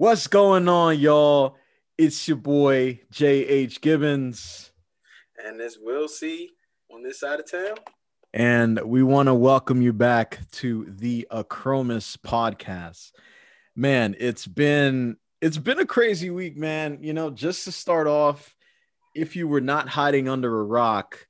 What's going on, y'all? It's your boy J.H. Gibbons. And this Will C on this side of town. And we want to welcome you back to the Achromous podcast. Man, it's been it's been a crazy week, man. You know, just to start off, if you were not hiding under a rock,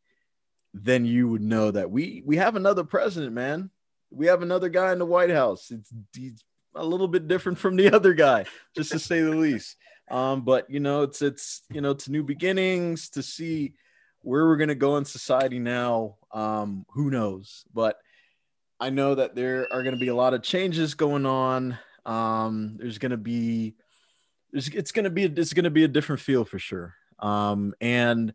then you would know that we we have another president, man. We have another guy in the White House. It's he's a little bit different from the other guy, just to say the least. Um, but you know, it's it's you know, to new beginnings to see where we're gonna go in society now. Um, who knows? But I know that there are gonna be a lot of changes going on. Um, there's gonna be there's it's gonna be it's gonna be a different feel for sure. Um, and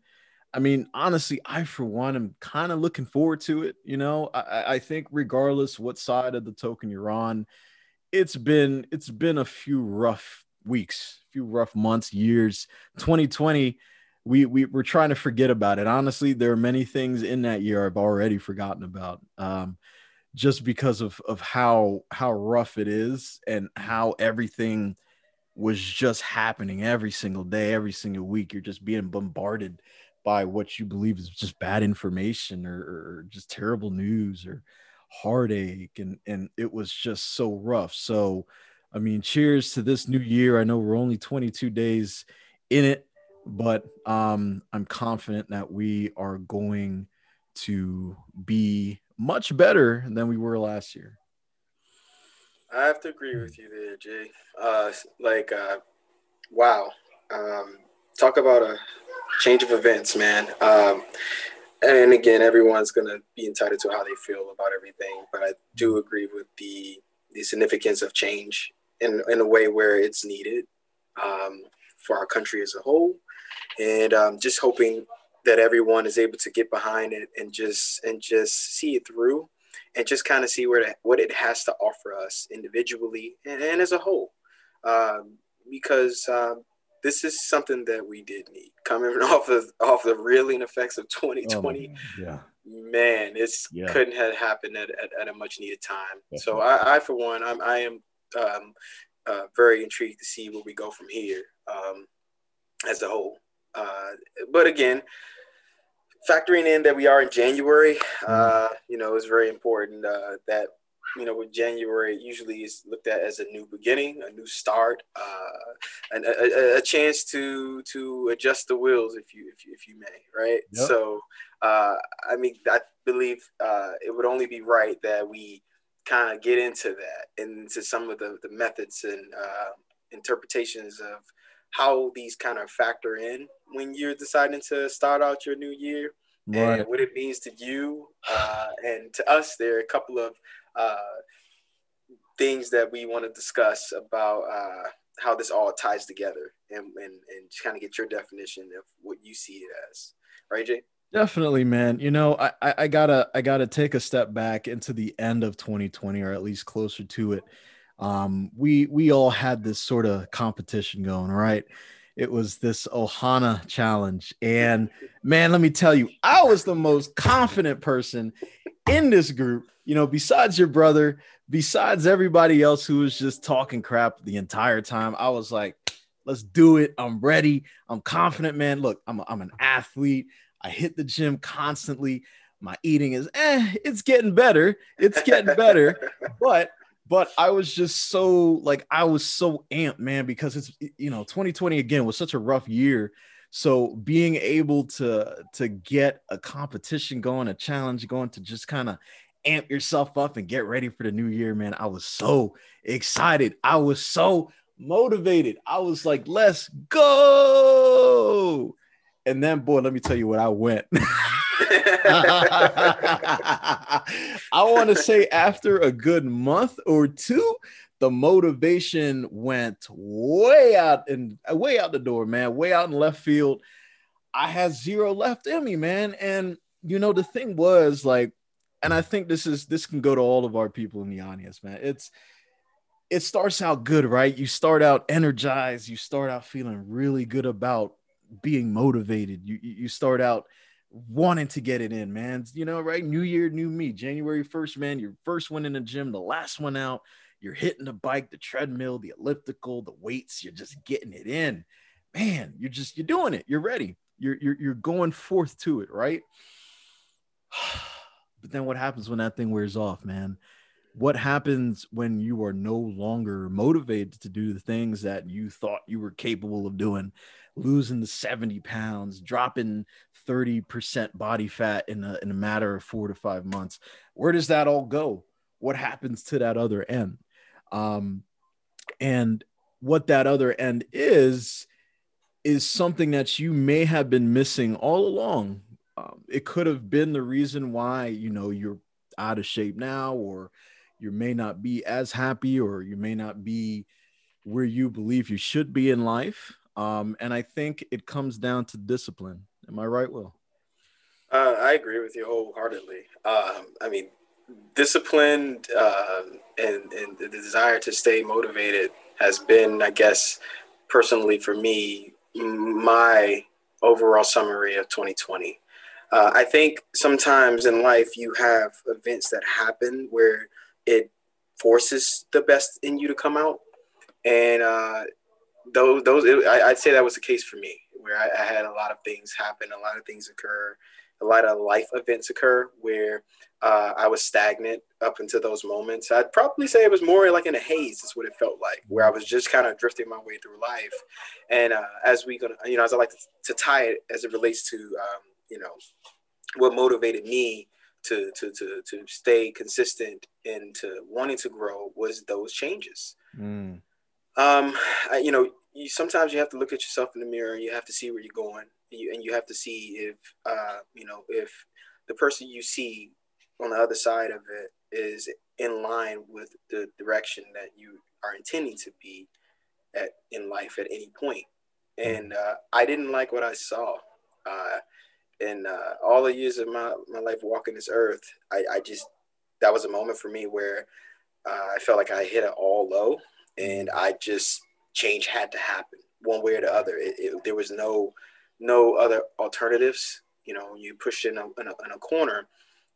I mean, honestly, I for one am kind of looking forward to it. You know, I, I think regardless what side of the token you're on, it's been it's been a few rough weeks, few rough months, years. 2020, we, we we're trying to forget about it. Honestly, there are many things in that year I've already forgotten about. Um, just because of of how how rough it is and how everything was just happening every single day, every single week. You're just being bombarded by what you believe is just bad information or, or just terrible news or heartache and and it was just so rough. So i mean cheers to this new year. I know we're only 22 days in it but um i'm confident that we are going to be much better than we were last year. I have to agree with you there jay. Uh like uh wow. Um talk about a change of events man. Um and again, everyone's going to be entitled to how they feel about everything. But I do agree with the the significance of change in in a way where it's needed um, for our country as a whole, and um, just hoping that everyone is able to get behind it and just and just see it through, and just kind of see where what it has to offer us individually and, and as a whole, um, because um, this is something that we did need coming off of off the reeling effects of 2020 oh, yeah. Man this yeah. couldn't have happened at, at, at, a much needed time. So I, I for one i'm i am um, uh, very intrigued to see where we go from here um, as a whole. Uh, but again factoring in that we are in january mm-hmm. uh, you know it's very important uh, that you know, with January usually is looked at as a new beginning, a new start, uh, and a, a, chance to to adjust the wheels, if you if you, if you may, right? Yep. So, uh, I mean, I believe uh, it would only be right that we kind of get into that, and into some of the the methods and uh, interpretations of how these kind of factor in when you're deciding to start out your new year. Right. And what it means to you uh, and to us, there are a couple of uh, things that we want to discuss about uh, how this all ties together and, and, and just kind of get your definition of what you see it as. Right, Jay? Definitely, man. You know, I, I gotta I gotta take a step back into the end of 2020, or at least closer to it. Um, we we all had this sort of competition going, right? It was this Ohana challenge, and man, let me tell you, I was the most confident person in this group you know, besides your brother, besides everybody else who was just talking crap the entire time, I was like, let's do it. I'm ready. I'm confident, man. Look, I'm, a, I'm an athlete. I hit the gym constantly. My eating is, eh, it's getting better. It's getting better. but, but I was just so like, I was so amped, man, because it's, you know, 2020 again was such a rough year. So being able to to get a competition going, a challenge going, to just kind of amp yourself up and get ready for the new year, man. I was so excited. I was so motivated. I was like, let's go. And then, boy, let me tell you what I went. I want to say after a good month or two, the motivation went way out and way out the door, man, way out in left field. I had zero left in me, man. And you know, the thing was like and I think this is this can go to all of our people in the audience, man. It's it starts out good, right? You start out energized, you start out feeling really good about being motivated. You you start out wanting to get it in, man. You know, right? New year, new me. January 1st, man, your first one in the gym, the last one out. You're hitting the bike, the treadmill, the elliptical, the weights, you're just getting it in. Man, you're just you're doing it. You're ready. You're you're you're going forth to it, right? But then what happens when that thing wears off, man? What happens when you are no longer motivated to do the things that you thought you were capable of doing? Losing the 70 pounds, dropping 30% body fat in a, in a matter of four to five months. Where does that all go? What happens to that other end? Um, and what that other end is, is something that you may have been missing all along. Um, it could have been the reason why you know you're out of shape now or you may not be as happy or you may not be where you believe you should be in life. Um, and i think it comes down to discipline. Am i right will? Uh, i agree with you wholeheartedly. Um, i mean discipline uh, and, and the desire to stay motivated has been i guess personally for me my overall summary of 2020 uh, I think sometimes in life you have events that happen where it forces the best in you to come out, and uh, those those it, I, would say that was the case for me, where I, I, had a lot of things happen, a lot of things occur, a lot of life events occur where uh, I was stagnant up until those moments. I'd probably say it was more like in a haze, is what it felt like, where I was just kind of drifting my way through life. And uh, as we gonna, you know, as I like to, to tie it as it relates to um, you know, what motivated me to to to to stay consistent and to wanting to grow was those changes. Mm. Um, I, you know, you sometimes you have to look at yourself in the mirror and you have to see where you're going, and you, and you have to see if uh, you know if the person you see on the other side of it is in line with the direction that you are intending to be at in life at any point. Mm. And uh, I didn't like what I saw. Uh, in uh, all the years of my, my life walking this earth, I, I just that was a moment for me where uh, I felt like I hit it all low, and I just change had to happen one way or the other. It, it, there was no no other alternatives. You know, you push in a, in a, in a corner,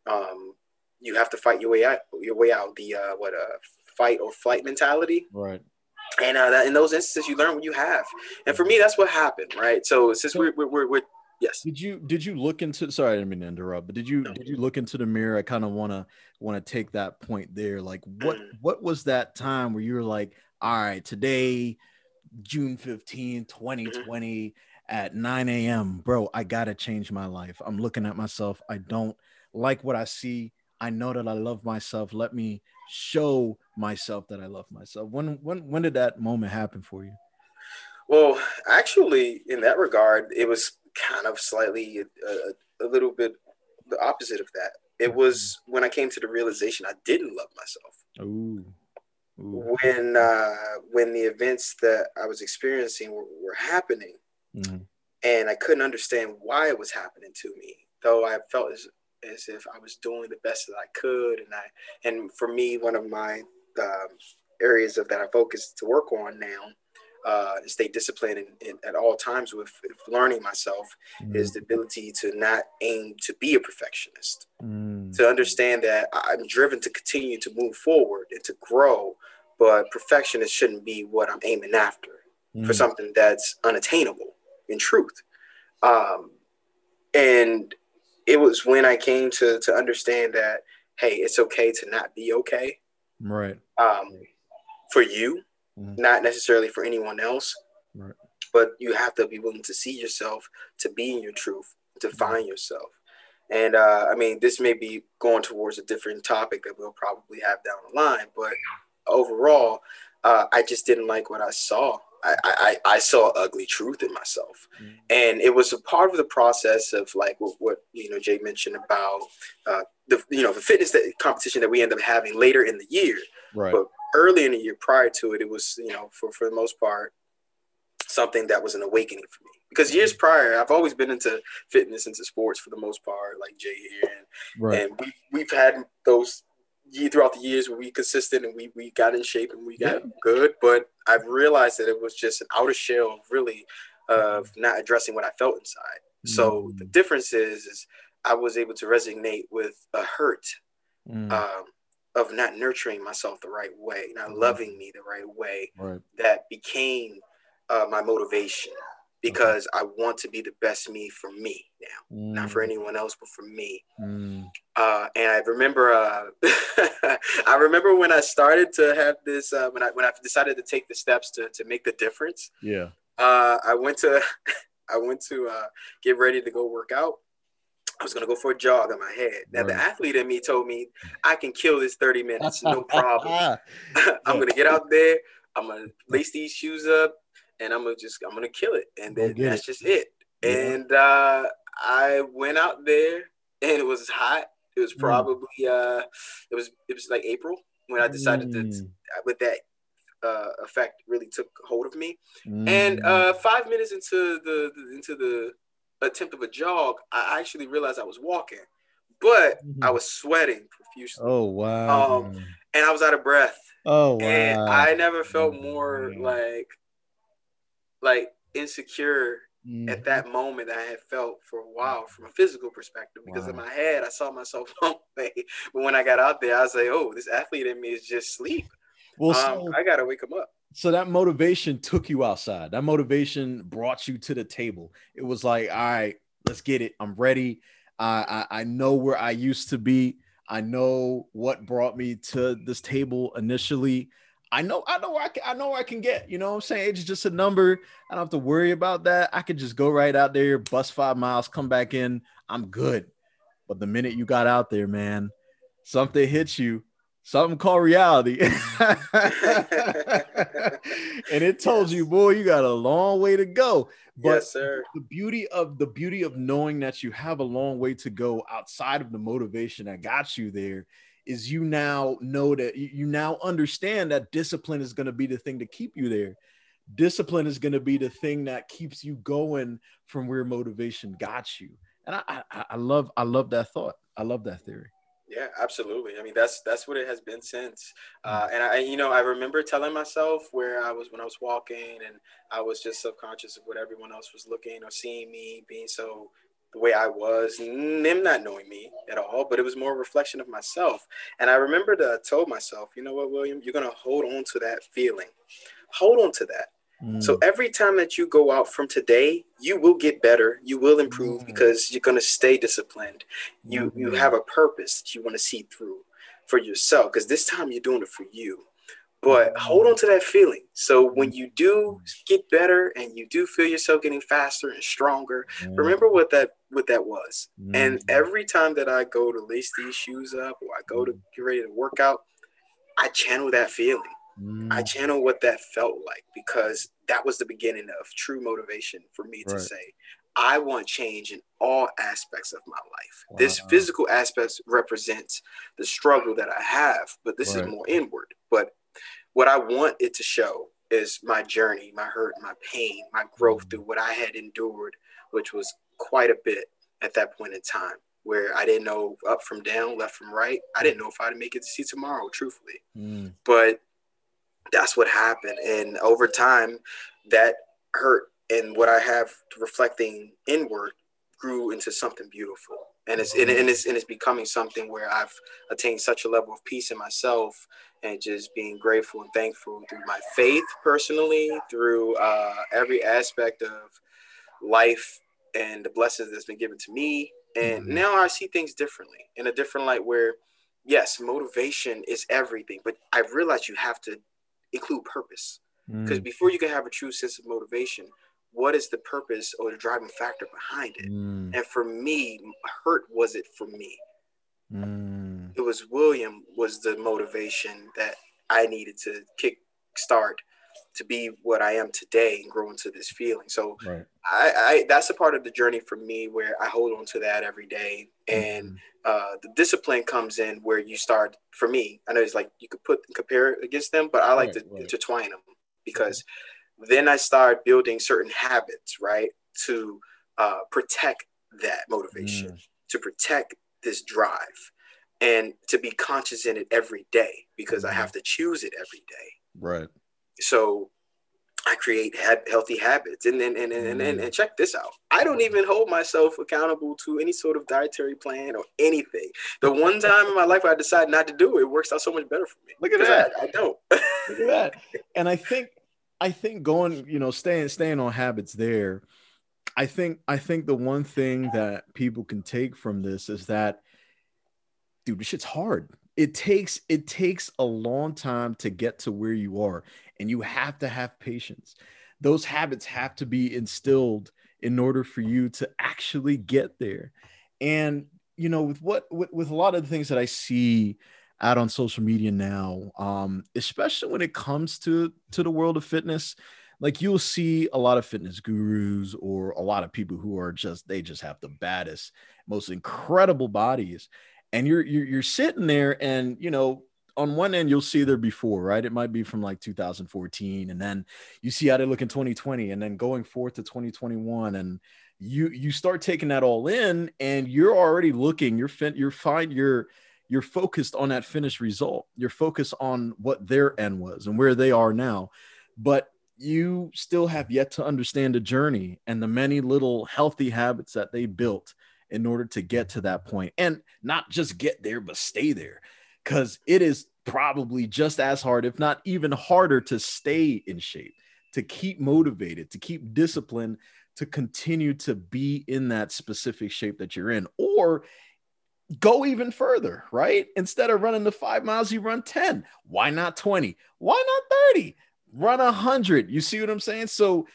um, you have to fight your way out. Your way out. The uh, what a uh, fight or flight mentality. Right. And uh, that, in those instances, you learn what you have. And for me, that's what happened. Right. So since we're, we're, we're Yes. Did you did you look into sorry, I didn't mean to interrupt, but did you no. did you look into the mirror? I kind of wanna wanna take that point there. Like what mm. what was that time where you were like, all right, today, June 15, 2020 mm-hmm. at 9 a.m. Bro, I gotta change my life. I'm looking at myself. I don't like what I see. I know that I love myself. Let me show myself that I love myself. When when when did that moment happen for you? Well, actually, in that regard, it was kind of slightly a, a, a little bit the opposite of that. It was when I came to the realization I didn't love myself. Ooh. Ooh. When uh, when the events that I was experiencing were, were happening, mm-hmm. and I couldn't understand why it was happening to me, though I felt as as if I was doing the best that I could, and I and for me, one of my um, areas of that I focus to work on now uh, stay disciplined in, in, at all times with, with learning myself mm. is the ability to not aim to be a perfectionist, mm. to understand that I'm driven to continue to move forward and to grow, but perfectionist shouldn't be what I'm aiming after mm. for something that's unattainable in truth. Um, and it was when I came to to understand that hey, it's okay to not be okay. Right. Um, for you, mm-hmm. not necessarily for anyone else. Right. But you have to be willing to see yourself, to be in your truth, to mm-hmm. find yourself. And uh, I mean, this may be going towards a different topic that we'll probably have down the line, but overall, uh, I just didn't like what I saw. I, I, I saw ugly truth in myself. Mm-hmm. And it was a part of the process of like what, what you know, Jay mentioned about uh, the, you know, the fitness that, competition that we end up having later in the year. Right. But early in the year prior to it, it was, you know, for, for the most part, something that was an awakening for me. Because years prior, I've always been into fitness, into sports for the most part, like Jay here. And, right. and we've, we've had those throughout the years where we consistent and we, we got in shape and we got yeah. good. But I've realized that it was just an outer shell really of not addressing what I felt inside. Mm. So the difference is, is I was able to resonate with a hurt. Mm. Um, of not nurturing myself the right way, not mm-hmm. loving me the right way, right. that became uh, my motivation because I want to be the best me for me now, mm. not for mm. anyone else, but for me. Mm. Uh, and I remember, uh, I remember when I started to have this, uh, when I when I decided to take the steps to to make the difference. Yeah. Uh, I went to, I went to uh, get ready to go work out. I was gonna go for a jog in my head. Now right. the athlete in me told me I can kill this 30 minutes, no problem. I'm gonna get out there. I'm gonna lace these shoes up and I'm gonna just I'm gonna kill it, and then that's it. just it. Yeah. And uh, I went out there, and it was hot. It was mm. probably mm. uh, it was it was like April when I decided mm. to with that uh, effect really took hold of me. Mm. And uh, five minutes into the, the, into the attempt of a jog, I actually realized I was walking, but mm-hmm. I was sweating profusely. Oh wow! Um, and I was out of breath. Oh wow! And I never felt more like like insecure mm-hmm. at that moment that I had felt for a while from a physical perspective because wow. in my head I saw myself one way, but when I got out there I was like, oh, this athlete in me is just sleep. Well, um, so, I gotta wake him up. So that motivation took you outside. That motivation brought you to the table. It was like, all right, let's get it. I'm ready. I, I, I know where I used to be. I know what brought me to this table initially. I know, I know, I can, I know I can get. You know, what I'm saying age is just a number. I don't have to worry about that. I could just go right out there, bust five miles, come back in. I'm good. But the minute you got out there, man, something hits you, something called reality, and it told you, boy, you got a long way to go. But yes, sir. the beauty of the beauty of knowing that you have a long way to go outside of the motivation that got you there is you now know that you now understand that discipline is going to be the thing to keep you there. Discipline is going to be the thing that keeps you going from where motivation got you. And I, I, I love i love that thought. I love that theory. Yeah absolutely. I mean that's that's what it has been since. Uh, and i you know i remember telling myself where i was when i was walking and i was just subconscious of what everyone else was looking or seeing me being so the way I was, them not knowing me at all, but it was more a reflection of myself. And I remember that I told myself, you know what, William, you're gonna hold on to that feeling. Hold on to that. Mm. So every time that you go out from today, you will get better. You will improve mm. because you're gonna stay disciplined. You mm-hmm. you have a purpose that you want to see through for yourself. Because this time you're doing it for you but hold on to that feeling. So when you do get better and you do feel yourself getting faster and stronger, mm. remember what that what that was. Mm. And every time that I go to lace these shoes up or I go to get ready to work out, I channel that feeling. Mm. I channel what that felt like because that was the beginning of true motivation for me right. to say, I want change in all aspects of my life. Wow. This physical aspect represents the struggle that I have, but this right. is more inward. But what I want it to show is my journey, my hurt, my pain, my growth mm-hmm. through what I had endured, which was quite a bit at that point in time where I didn't know up from down, left from right. I didn't know if I'd make it to see tomorrow, truthfully. Mm. But that's what happened. And over time, that hurt and what I have reflecting inward grew into something beautiful. And it's, and, and it's and it's becoming something where I've attained such a level of peace in myself and just being grateful and thankful through my faith personally, through uh, every aspect of life and the blessings that's been given to me. And mm-hmm. now I see things differently in a different light where, yes, motivation is everything, but I've realized you have to include purpose. Because mm. before you can have a true sense of motivation, what is the purpose or the driving factor behind it? Mm. And for me, hurt was it for me. Mm. It was William was the motivation that I needed to kick start to be what I am today and grow into this feeling. So right. I, I, that's a part of the journey for me where I hold on to that every day. And mm-hmm. uh, the discipline comes in where you start for me. I know it's like you could put compare against them, but I like right, to right. intertwine them because then I start building certain habits, right, to uh, protect that motivation, mm. to protect this drive and to be conscious in it every day because mm-hmm. I have to choose it every day. Right. So I create ha- healthy habits. And and, and, and, and, and check this out. I don't even hold myself accountable to any sort of dietary plan or anything. The one time in my life I decide not to do it, it works out so much better for me. Look at that. I, I don't. Look at that. And I think I think going, you know, staying staying on habits there. I think I think the one thing that people can take from this is that dude, this shit's hard. It takes it takes a long time to get to where you are and you have to have patience. Those habits have to be instilled in order for you to actually get there. And you know, with what with, with a lot of the things that I see out on social media now, um, especially when it comes to to the world of fitness, like you'll see a lot of fitness gurus or a lot of people who are just they just have the baddest, most incredible bodies, and you're you're, you're sitting there and you know on one end you'll see their before right? It might be from like 2014 and then you see how they look in 2020 and then going forth to 2021 and you you start taking that all in and you're already looking you're fin- you're fine you're you're focused on that finished result. You're focused on what their end was and where they are now. But you still have yet to understand the journey and the many little healthy habits that they built in order to get to that point and not just get there but stay there because it is probably just as hard, if not even harder, to stay in shape, to keep motivated, to keep disciplined, to continue to be in that specific shape that you're in, or go even further, right? Instead of running the five miles, you run 10. Why not 20? Why not 30? Run 100. You see what I'm saying? So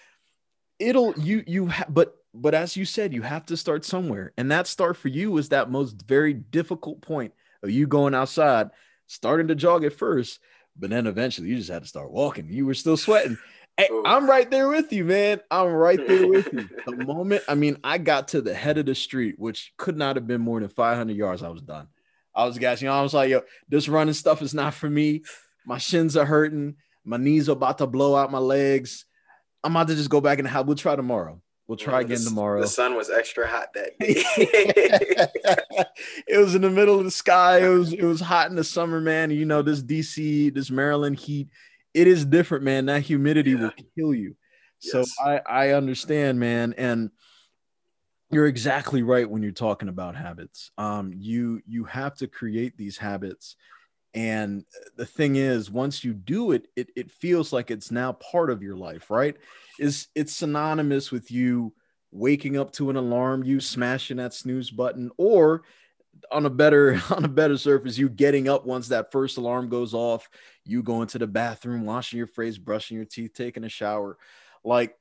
it'll, you, you, ha- but, but as you said, you have to start somewhere. And that start for you is that most very difficult point of you going outside, starting to jog at first, but then eventually you just had to start walking. You were still sweating. Hey, I'm right there with you, man. I'm right there with you. The moment, I mean, I got to the head of the street, which could not have been more than 500 yards, I was done. I was gassing. You know, I was like, yo, this running stuff is not for me. My shins are hurting. My knees are about to blow out my legs. I'm about to just go back in the house. We'll try tomorrow. We'll try again the, tomorrow. The sun was extra hot that day. it was in the middle of the sky. It was it was hot in the summer, man. You know, this DC, this Maryland heat, it is different, man. That humidity yeah. will kill you. So yes. I I understand, man. And you're exactly right when you're talking about habits. Um, you you have to create these habits. And the thing is, once you do it, it, it feels like it's now part of your life, right? is it's synonymous with you waking up to an alarm, you smashing that snooze button, or on a better on a better surface, you getting up once that first alarm goes off, you go into the bathroom, washing your face, brushing your teeth, taking a shower, like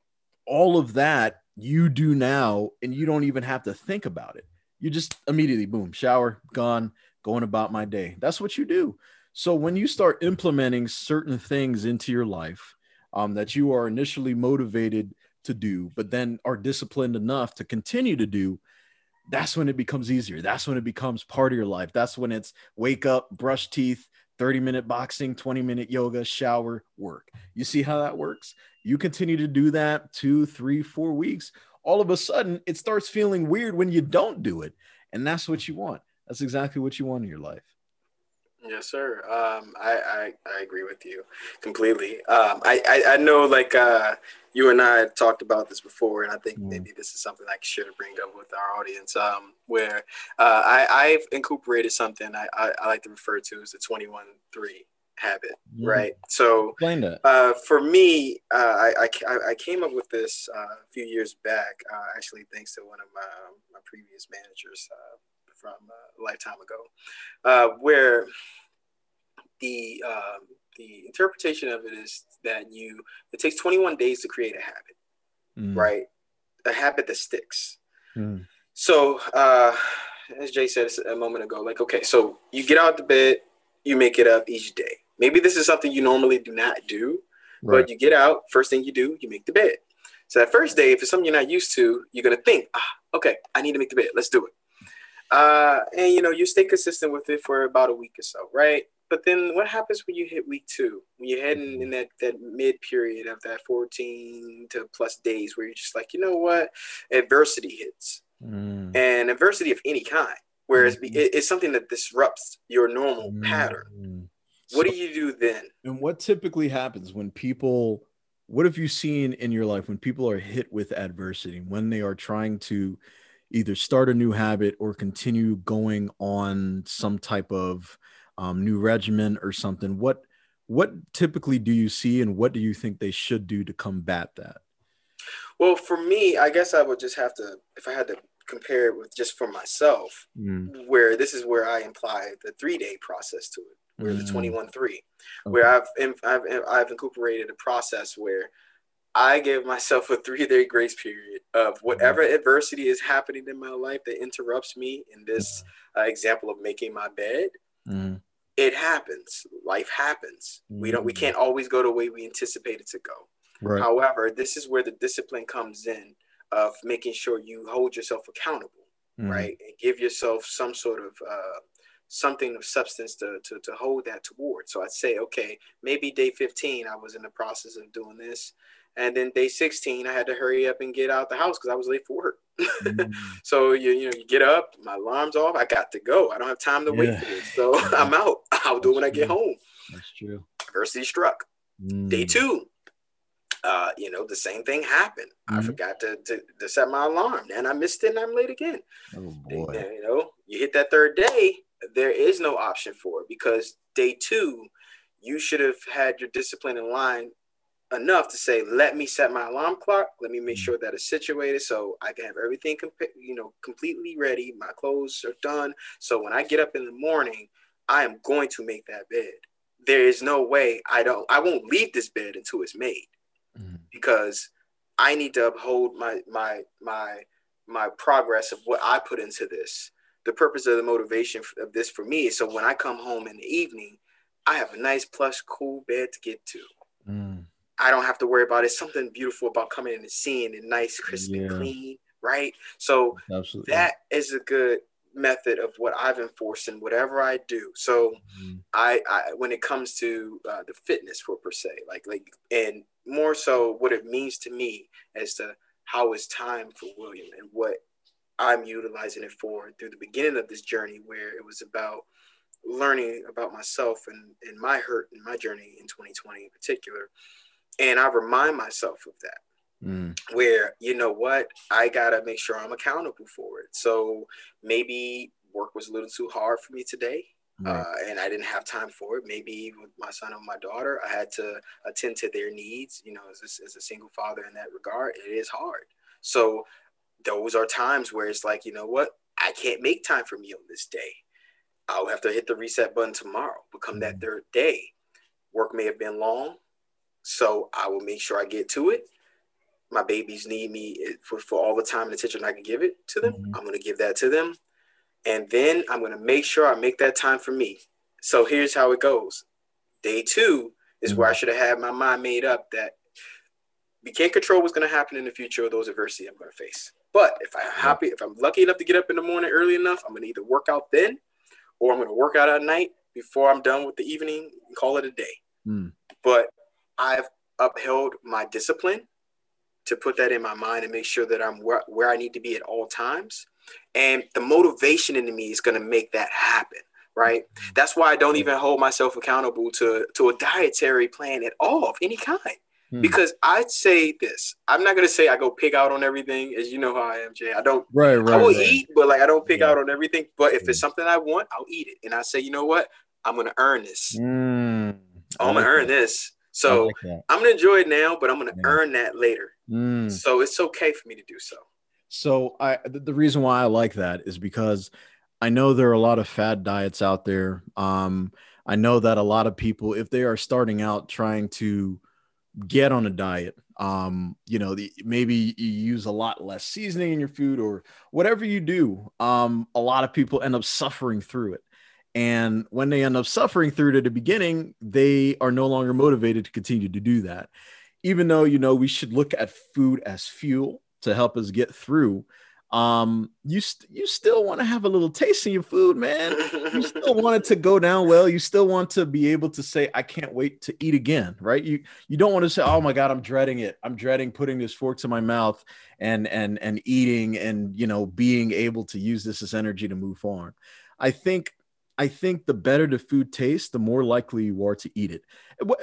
all of that you do now, and you don't even have to think about it. You just immediately boom, shower, gone, going about my day. That's what you do. So when you start implementing certain things into your life, um, that you are initially motivated to do, but then are disciplined enough to continue to do, that's when it becomes easier. That's when it becomes part of your life. That's when it's wake up, brush teeth, 30 minute boxing, 20 minute yoga, shower, work. You see how that works? You continue to do that two, three, four weeks. All of a sudden, it starts feeling weird when you don't do it. And that's what you want. That's exactly what you want in your life. Yes, sir. Um, I, I, I agree with you completely. Um, I, I, I know like uh, you and I have talked about this before, and I think mm. maybe this is something I should bring up with our audience. Um, where uh, I, I've incorporated something I, I, I like to refer to as the twenty one three habit, mm. right? So, explain that. Uh, for me, uh, I, I, I came up with this uh, a few years back, uh, actually, thanks to one of my, my previous managers. Uh, from a lifetime ago, uh, where the um, the interpretation of it is that you it takes 21 days to create a habit, mm. right? A habit that sticks. Mm. So, uh, as Jay said a moment ago, like okay, so you get out the bed, you make it up each day. Maybe this is something you normally do not do, right. but you get out. First thing you do, you make the bed. So that first day, if it's something you're not used to, you're gonna think, ah, okay, I need to make the bed. Let's do it. Uh, and you know, you stay consistent with it for about a week or so, right? But then what happens when you hit week two? When you're heading in that, that mid period of that 14 to plus days where you're just like, you know what? Adversity hits. Mm. And adversity of any kind. Whereas mm. it, it's something that disrupts your normal mm. pattern. What so, do you do then? And what typically happens when people what have you seen in your life when people are hit with adversity, when they are trying to either start a new habit or continue going on some type of um, new regimen or something? What what typically do you see, and what do you think they should do to combat that? Well, for me, I guess I would just have to, if I had to compare it with just for myself, mm. where this is where I imply the three day process to it, where mm. the 21 3, okay. where I've, I've, I've incorporated a process where I give myself a three day grace period of whatever mm. adversity is happening in my life that interrupts me in this uh, example of making my bed. Mm. It happens. Life happens. We don't. We mm. can't always go the way we anticipate it to go. Right. However, this is where the discipline comes in of making sure you hold yourself accountable, mm-hmm. right? And give yourself some sort of uh, something of substance to, to, to hold that toward. So I'd say, okay, maybe day 15, I was in the process of doing this. And then day 16, I had to hurry up and get out the house because I was late for work. mm-hmm. so you, you know, you get up, my alarm's off, I got to go. I don't have time to yeah. wait for it. So I'm out. I'll do it when I get home. That's true. Adversity struck. Mm. Day two, uh, you know, the same thing happened. Mm-hmm. I forgot to, to, to, set my alarm and I missed it and I'm late again. Oh boy. And, you know, you hit that third day, there is no option for it because day two, you should have had your discipline in line enough to say, let me set my alarm clock. Let me make mm-hmm. sure that it's situated so I can have everything, comp- you know, completely ready. My clothes are done. So when I get up in the morning, I am going to make that bed. There is no way I don't, I won't leave this bed until it's made mm-hmm. because I need to uphold my my my my progress of what I put into this. The purpose of the motivation of this for me is so when I come home in the evening, I have a nice plush, cool bed to get to. I don't have to worry about it. Something beautiful about coming in and seeing it nice, crisp, yeah. and clean, right? So Absolutely. that is a good method of what I've enforced in whatever I do. So mm-hmm. I, I, when it comes to uh, the fitness for per se, like like and more so what it means to me as to how it's time for William and what I'm utilizing it for through the beginning of this journey where it was about learning about myself and, and my hurt and my journey in 2020 in particular. And I remind myself of that. Mm. Where you know what, I gotta make sure I'm accountable for it. So maybe work was a little too hard for me today. Uh, and I didn't have time for it. Maybe with my son and my daughter, I had to attend to their needs. You know, as a, as a single father in that regard, it is hard. So those are times where it's like, you know what, I can't make time for me on this day. I'll have to hit the reset button tomorrow. Become that mm-hmm. third day. Work may have been long, so I will make sure I get to it. My babies need me for, for all the time and attention I can give it to them. Mm-hmm. I'm going to give that to them and then I'm going to make sure I make that time for me. So here's how it goes. Day two is where I mm-hmm. should have had my mind made up that we can't control what's going to happen in the future or those adversity I'm going to face. But if I'm happy, if I'm lucky enough to get up in the morning early enough, I'm going to either work out then or I'm going to work out at night before I'm done with the evening and call it a day. Mm. But I've upheld my discipline to put that in my mind and make sure that I'm where, where I need to be at all times. And the motivation in me is going to make that happen. Right. That's why I don't even hold myself accountable to, to a dietary plan at all of any kind. Hmm. Because I'd say this, I'm not gonna say I go pig out on everything, as you know how I am, Jay. I don't. Right, right. I will right. eat, but like I don't pig yeah. out on everything. But if it's something I want, I'll eat it, and I say, you know what, I'm gonna earn this. Mm, I'm gonna earn this. So like I'm gonna enjoy it now, but I'm gonna yeah. earn that later. Mm. So it's okay for me to do so. So I the reason why I like that is because I know there are a lot of fad diets out there. Um, I know that a lot of people, if they are starting out trying to get on a diet, um, you know, the, maybe you use a lot less seasoning in your food or whatever you do, um, a lot of people end up suffering through it. And when they end up suffering through it at the beginning, they are no longer motivated to continue to do that. Even though, you know, we should look at food as fuel to help us get through um you st- you still want to have a little taste in your food man. You still want it to go down well. You still want to be able to say i can't wait to eat again right? You you don't want to say oh my god i'm dreading it. I'm dreading putting this fork to my mouth and and and eating and you know being able to use this as energy to move on. I think i think the better the food tastes the more likely you are to eat it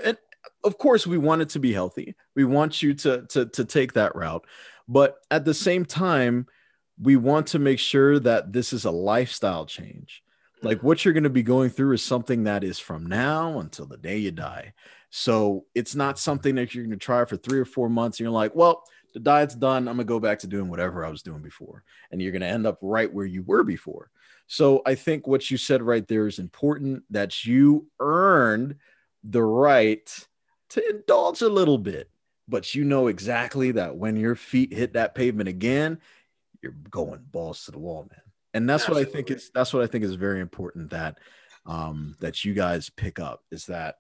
and of course we want it to be healthy. We want you to to to take that route. But at the same time, we want to make sure that this is a lifestyle change. Like what you're going to be going through is something that is from now until the day you die. So it's not something that you're going to try for three or four months. And you're like, well, the diet's done. I'm going to go back to doing whatever I was doing before. And you're going to end up right where you were before. So I think what you said right there is important that you earned the right to indulge a little bit, but you know exactly that when your feet hit that pavement again, you're going balls to the wall, man. And that's Absolutely. what I think is that's what I think is very important that um that you guys pick up is that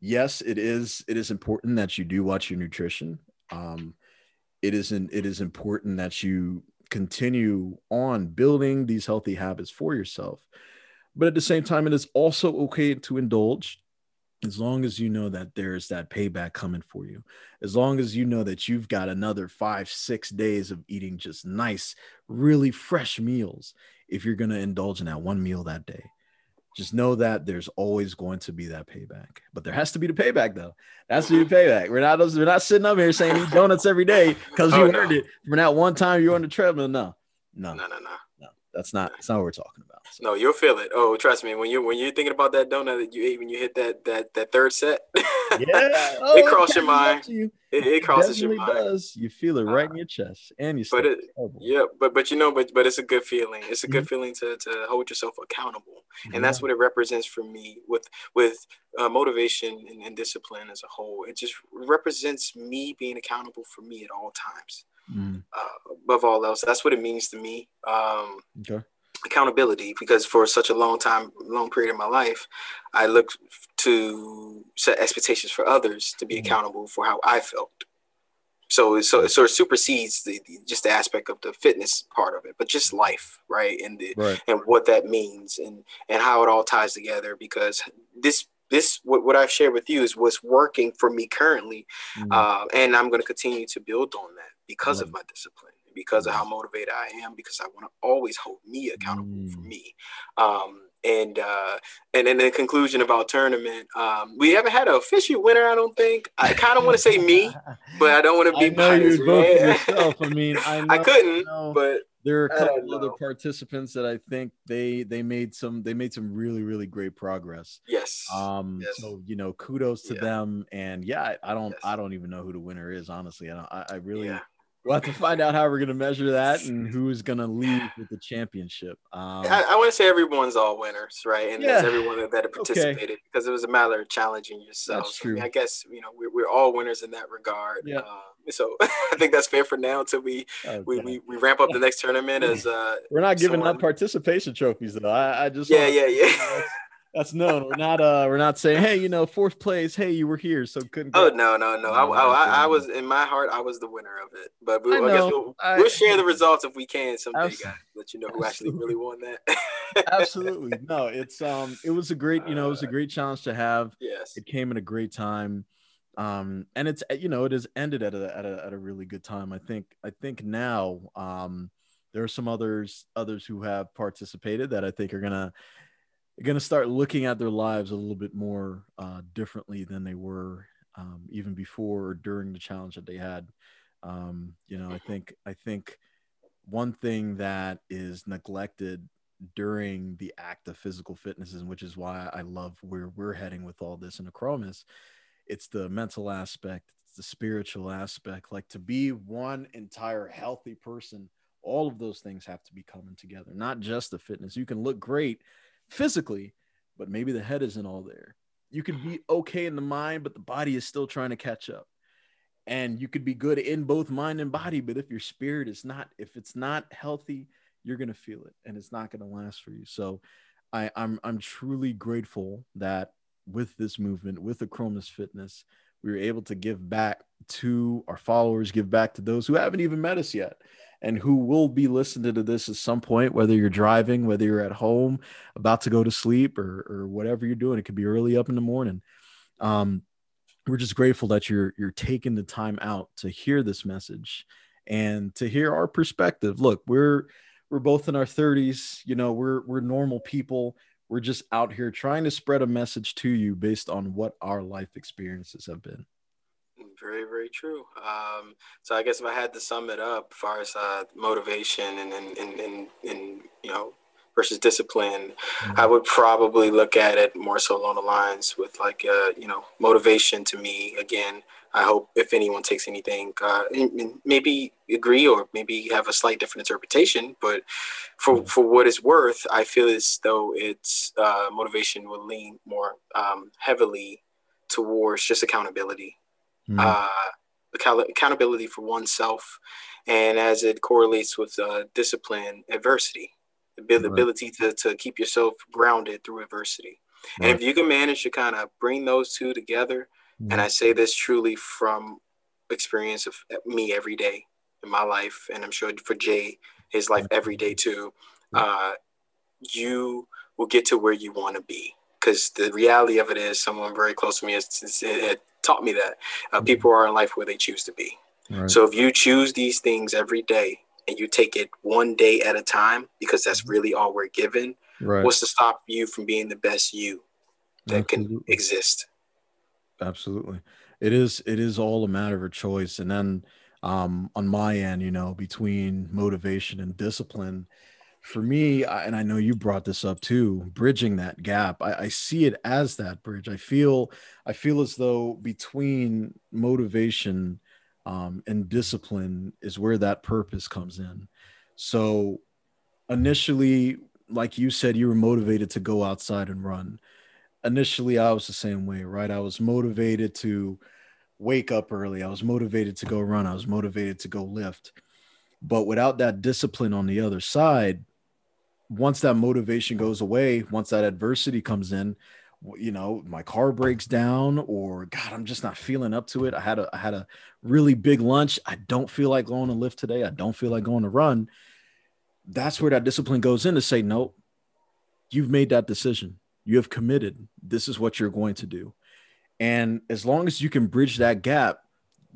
yes, it is it is important that you do watch your nutrition. Um it isn't it is important that you continue on building these healthy habits for yourself. But at the same time, it is also okay to indulge as long as you know that there's that payback coming for you, as long as you know that you've got another five, six days of eating just nice, really fresh meals, if you're going to indulge in that one meal that day, just know that there's always going to be that payback. But there has to be the payback, though. That's the payback. We're not we're not sitting up here saying eat donuts every day because you oh, earned no. it from that one time you were on the treadmill. No, no, no, no, no. That's not. That's not what we're talking about. So. No, you'll feel it. Oh, trust me. When you when you're thinking about that donut that you ate when you hit that that that third set, yeah, oh, it crosses your mind. You. It, it crosses your mind. Does. You feel it right uh, in your chest and you. But it, yeah, but but you know, but but it's a good feeling. It's a good mm-hmm. feeling to to hold yourself accountable, and yeah. that's what it represents for me with with uh, motivation and, and discipline as a whole. It just represents me being accountable for me at all times. Mm. Uh, above all else, that's what it means to me. Um, okay accountability because for such a long time long period of my life i looked to set expectations for others to be mm-hmm. accountable for how i felt so so it sort of supersedes the, the, just the aspect of the fitness part of it but just life right and the right. and what that means and and how it all ties together because this this what, what i've shared with you is what's working for me currently mm-hmm. uh, and i'm going to continue to build on that because of my discipline because of how motivated I am, because I want to always hold me accountable mm. for me. Um, and uh, and in the conclusion about tournament, um, we haven't had an official winner. I don't think. I kind of want to say me, but I don't want to be. I know you vote for yourself. I mean, I, know, I couldn't, I but there are a couple other participants that I think they they made some they made some really really great progress. Yes. Um. Yes. So you know, kudos to yeah. them. And yeah, I, I don't yes. I don't even know who the winner is. Honestly, I don't, I, I really. Yeah. We'll have to find out how we're going to measure that and who's going to lead with the championship. Um, I, I want to say everyone's all winners, right? And yeah. everyone that, that participated okay. because it was a matter of challenging yourself. That's true. I, mean, I guess you know we're, we're all winners in that regard. Yeah. Um, so I think that's fair for now until we, okay. we, we, we ramp up the next tournament. As uh, we're not giving someone... up participation trophies though. I, I just yeah yeah yeah that's known. We're not uh we're not saying, hey, you know, fourth place, hey, you were here, so couldn't Oh no, no, no. I, I, I, was in my heart, I was the winner of it. But we, I, I, guess we'll, I, we'll, share the results if we can someday, guys. Let you know who actually really won that. absolutely. No, it's um it was a great, you know, it was a uh, great challenge to have. Yes. It came at a great time. Um, and it's you know, it has ended at a at a at a really good time. I think I think now um there are some others others who have participated that I think are gonna going to start looking at their lives a little bit more uh, differently than they were um, even before or during the challenge that they had. Um, you know, I think I think one thing that is neglected during the act of physical fitness, and which is why I love where we're heading with all this in Achromous, it's the mental aspect, it's the spiritual aspect. Like to be one entire healthy person, all of those things have to be coming together, not just the fitness. You can look great physically, but maybe the head isn't all there. You could be mm-hmm. okay in the mind, but the body is still trying to catch up. And you could be good in both mind and body, but if your spirit is not, if it's not healthy, you're gonna feel it, and it's not gonna last for you. So, I, I'm I'm truly grateful that with this movement, with the Achromous Fitness, we were able to give back to our followers, give back to those who haven't even met us yet and who will be listening to this at some point, whether you're driving, whether you're at home, about to go to sleep, or or whatever you're doing. It could be early up in the morning. Um, we're just grateful that you're you're taking the time out to hear this message and to hear our perspective. Look, we're we're both in our 30s. You know, we're we're normal people. we're just out here trying to spread a message to you based on what our life experiences have been. Very, very true. Um, so I guess if I had to sum it up, far as uh, motivation and and, and and and you know versus discipline, mm-hmm. I would probably look at it more so along the lines with like uh, you know motivation to me again. I hope if anyone takes anything, uh, maybe agree or maybe have a slight different interpretation. But for mm-hmm. for what it's worth, I feel as though its uh, motivation will lean more um, heavily towards just accountability mm. uh, accountability for oneself, and as it correlates with uh, discipline, adversity, the right. ability to, to keep yourself grounded through adversity. Right. And if you can manage to kind of bring those two together, mm. and I say this truly from experience of me every day in my life, and I'm sure for Jay, his life every day too, uh, you will get to where you want to be. Because the reality of it is, someone very close to me has, has, taught me that uh, mm-hmm. people are in life where they choose to be. Right. So if you choose these things every day and you take it one day at a time, because that's mm-hmm. really all we're given, right. what's to stop you from being the best you that Absolutely. can exist? Absolutely. It is it is all a matter of choice. And then um on my end, you know, between motivation and discipline, for me, and I know you brought this up too, bridging that gap. I, I, see it as that bridge. I feel, I feel as though between motivation um, and discipline is where that purpose comes in. So, initially, like you said, you were motivated to go outside and run. Initially, I was the same way, right? I was motivated to wake up early. I was motivated to go run. I was motivated to go lift. But without that discipline on the other side, once that motivation goes away, once that adversity comes in, you know, my car breaks down or God, I'm just not feeling up to it. I had a I had a really big lunch. I don't feel like going to lift today. I don't feel like going to run. That's where that discipline goes in to say, nope, you've made that decision. You have committed. This is what you're going to do. And as long as you can bridge that gap,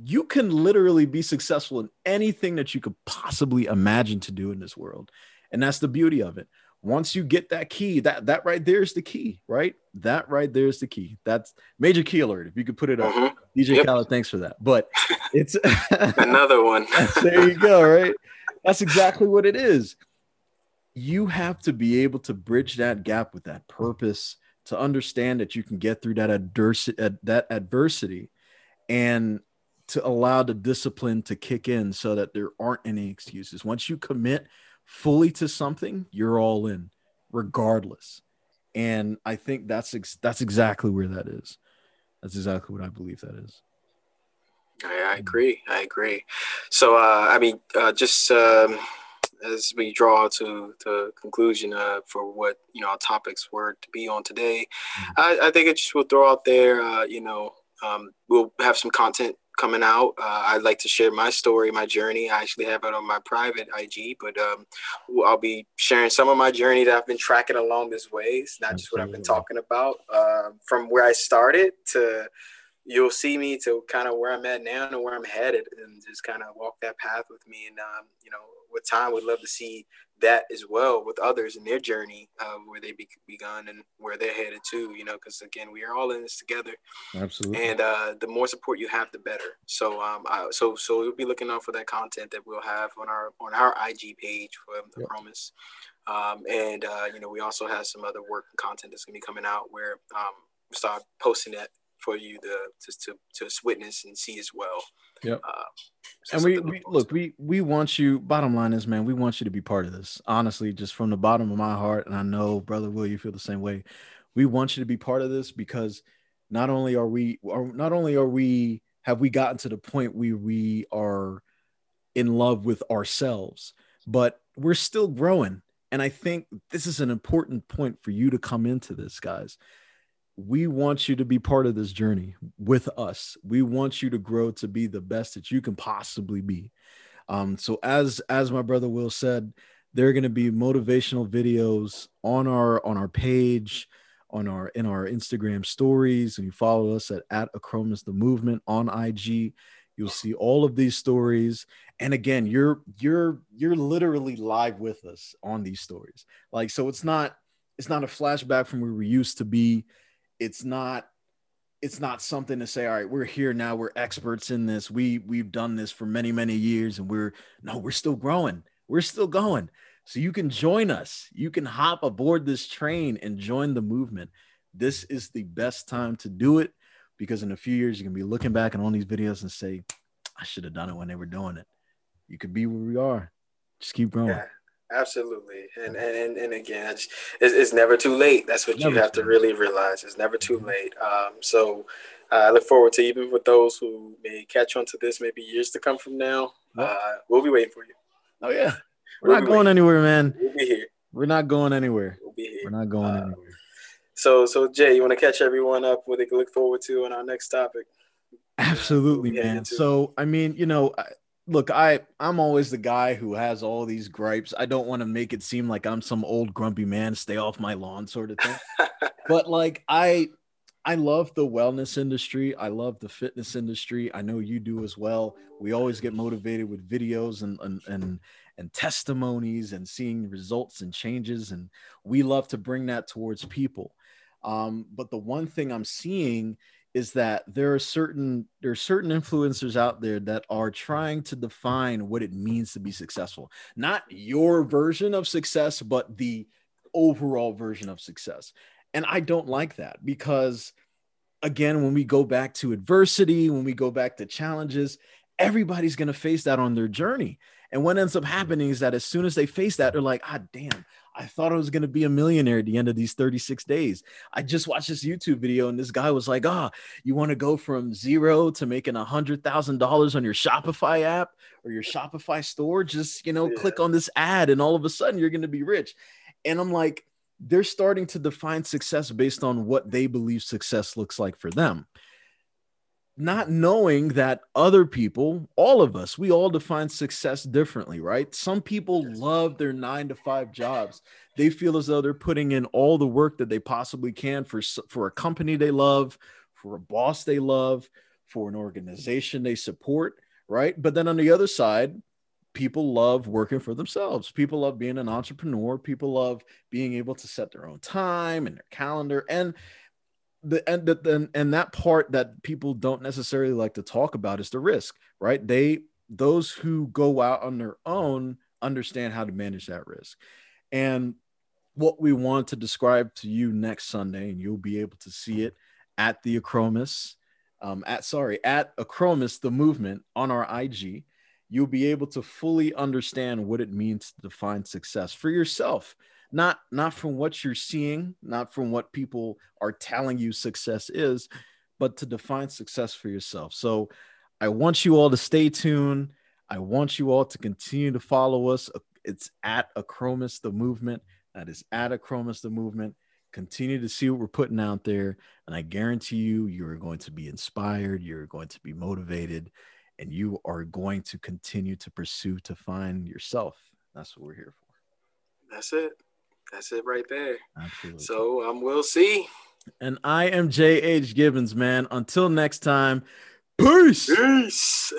you can literally be successful in anything that you could possibly imagine to do in this world. And that's the beauty of it. Once you get that key, that that right there is the key, right? That right there is the key. That's major key alert. If you could put it up, mm-hmm. DJ yep. Khaled, thanks for that. But it's another one. there you go, right? That's exactly what it is. You have to be able to bridge that gap with that purpose to understand that you can get through that adversity, that adversity, and to allow the discipline to kick in so that there aren't any excuses. Once you commit fully to something, you're all in, regardless. And I think that's ex- that's exactly where that is. That's exactly what I believe that is. I, I agree. I agree. So, uh, I mean, uh, just um, as we draw to the conclusion uh, for what you know our topics were to be on today, mm-hmm. I, I, think it just will throw out there. Uh, you know, um, we'll have some content coming out. Uh, I'd like to share my story, my journey. I actually have it on my private IG, but um, I'll be sharing some of my journey that I've been tracking along this way. It's not just what I've been talking about. Uh, from where I started to you'll see me to kind of where I'm at now and where I'm headed, and just kind of walk that path with me. And um, you know, with time, would love to see that as well with others in their journey, uh, where they be- begun and where they're headed to. You know, because again, we are all in this together. Absolutely. And uh, the more support you have, the better. So, um, I, so so we'll be looking out for that content that we'll have on our on our IG page for the yep. Promise. Um, and uh, you know, we also have some other work and content that's gonna be coming out where um, we start posting that for you to to to, to witness and see as well. Yep. And we, we look, we we want you. Bottom line is, man, we want you to be part of this. Honestly, just from the bottom of my heart, and I know, brother Will, you feel the same way. We want you to be part of this because not only are we, are not only are we, have we gotten to the point where we are in love with ourselves, but we're still growing. And I think this is an important point for you to come into this, guys we want you to be part of this journey with us. We want you to grow to be the best that you can possibly be. Um, so as as my brother Will said, there are going to be motivational videos on our on our page, on our in our Instagram stories, and you follow us at at Achromous the Movement on IG. You'll see all of these stories, and again, you're you're you're literally live with us on these stories. Like so, it's not it's not a flashback from where we used to be. It's not it's not something to say all right we're here now. We're experts in this. We we've done this for many many years and we're no we're still growing. We're still going. So you can join us. You can hop aboard this train and join the movement. This is the best time to do it because in a few years you can be looking back on all these videos and say i should have done it when they were doing it. You could be where we are. Just keep growing. Yeah. Absolutely, and and and again, it's, it's never too late. That's what never you have to really realize. It's never too mm-hmm. late. Um, so uh, I look forward to even with those who may catch on to this, maybe years to come from now. Uh, we'll be waiting for you. Oh yeah, we're we'll not going waiting. anywhere, man. We'll be here. We're not going anywhere. We'll be here. We're not going uh, anywhere. So so Jay, you want to catch everyone up what they can look forward to on our next topic? Absolutely, man. So I mean, you know, look, I I'm always the guy who has all these gripes. I don't want to make it seem like I'm some old grumpy man, stay off my lawn sort of thing. but like I I love the wellness industry. I love the fitness industry. I know you do as well. We always get motivated with videos and and and, and testimonies and seeing results and changes and we love to bring that towards people. Um, but the one thing I'm seeing is that there are certain there are certain influencers out there that are trying to define what it means to be successful. Not your version of success but the overall version of success. And i don't like that because again when we go back to adversity when we go back to challenges everybody's going to face that on their journey. And what ends up happening is that as soon as they face that they're like ah damn I thought I was going to be a millionaire at the end of these 36 days. I just watched this YouTube video and this guy was like, ah, oh, you want to go from zero to making a hundred thousand dollars on your Shopify app or your Shopify store? Just, you know, yeah. click on this ad and all of a sudden you're going to be rich. And I'm like, they're starting to define success based on what they believe success looks like for them not knowing that other people, all of us, we all define success differently, right? Some people love their nine to five jobs. They feel as though they're putting in all the work that they possibly can for, for a company they love, for a boss they love, for an organization they support, right? But then on the other side, people love working for themselves. People love being an entrepreneur. People love being able to set their own time and their calendar. And the and the, and that part that people don't necessarily like to talk about is the risk, right? They those who go out on their own understand how to manage that risk. And what we want to describe to you next Sunday, and you'll be able to see it at the Achromous, um, at sorry, at Achromous, the movement on our IG, you'll be able to fully understand what it means to define success for yourself not not from what you're seeing not from what people are telling you success is but to define success for yourself. So i want you all to stay tuned. I want you all to continue to follow us. It's at achromous the movement. That is at achromous the movement. Continue to see what we're putting out there and i guarantee you you're going to be inspired you're going to be motivated and you are going to continue to pursue to find yourself. That's what we're here for. That's it that's it right there. Absolutely. So um, we'll see. And I am J.H. Gibbons, man. Until next time, peace. Peace.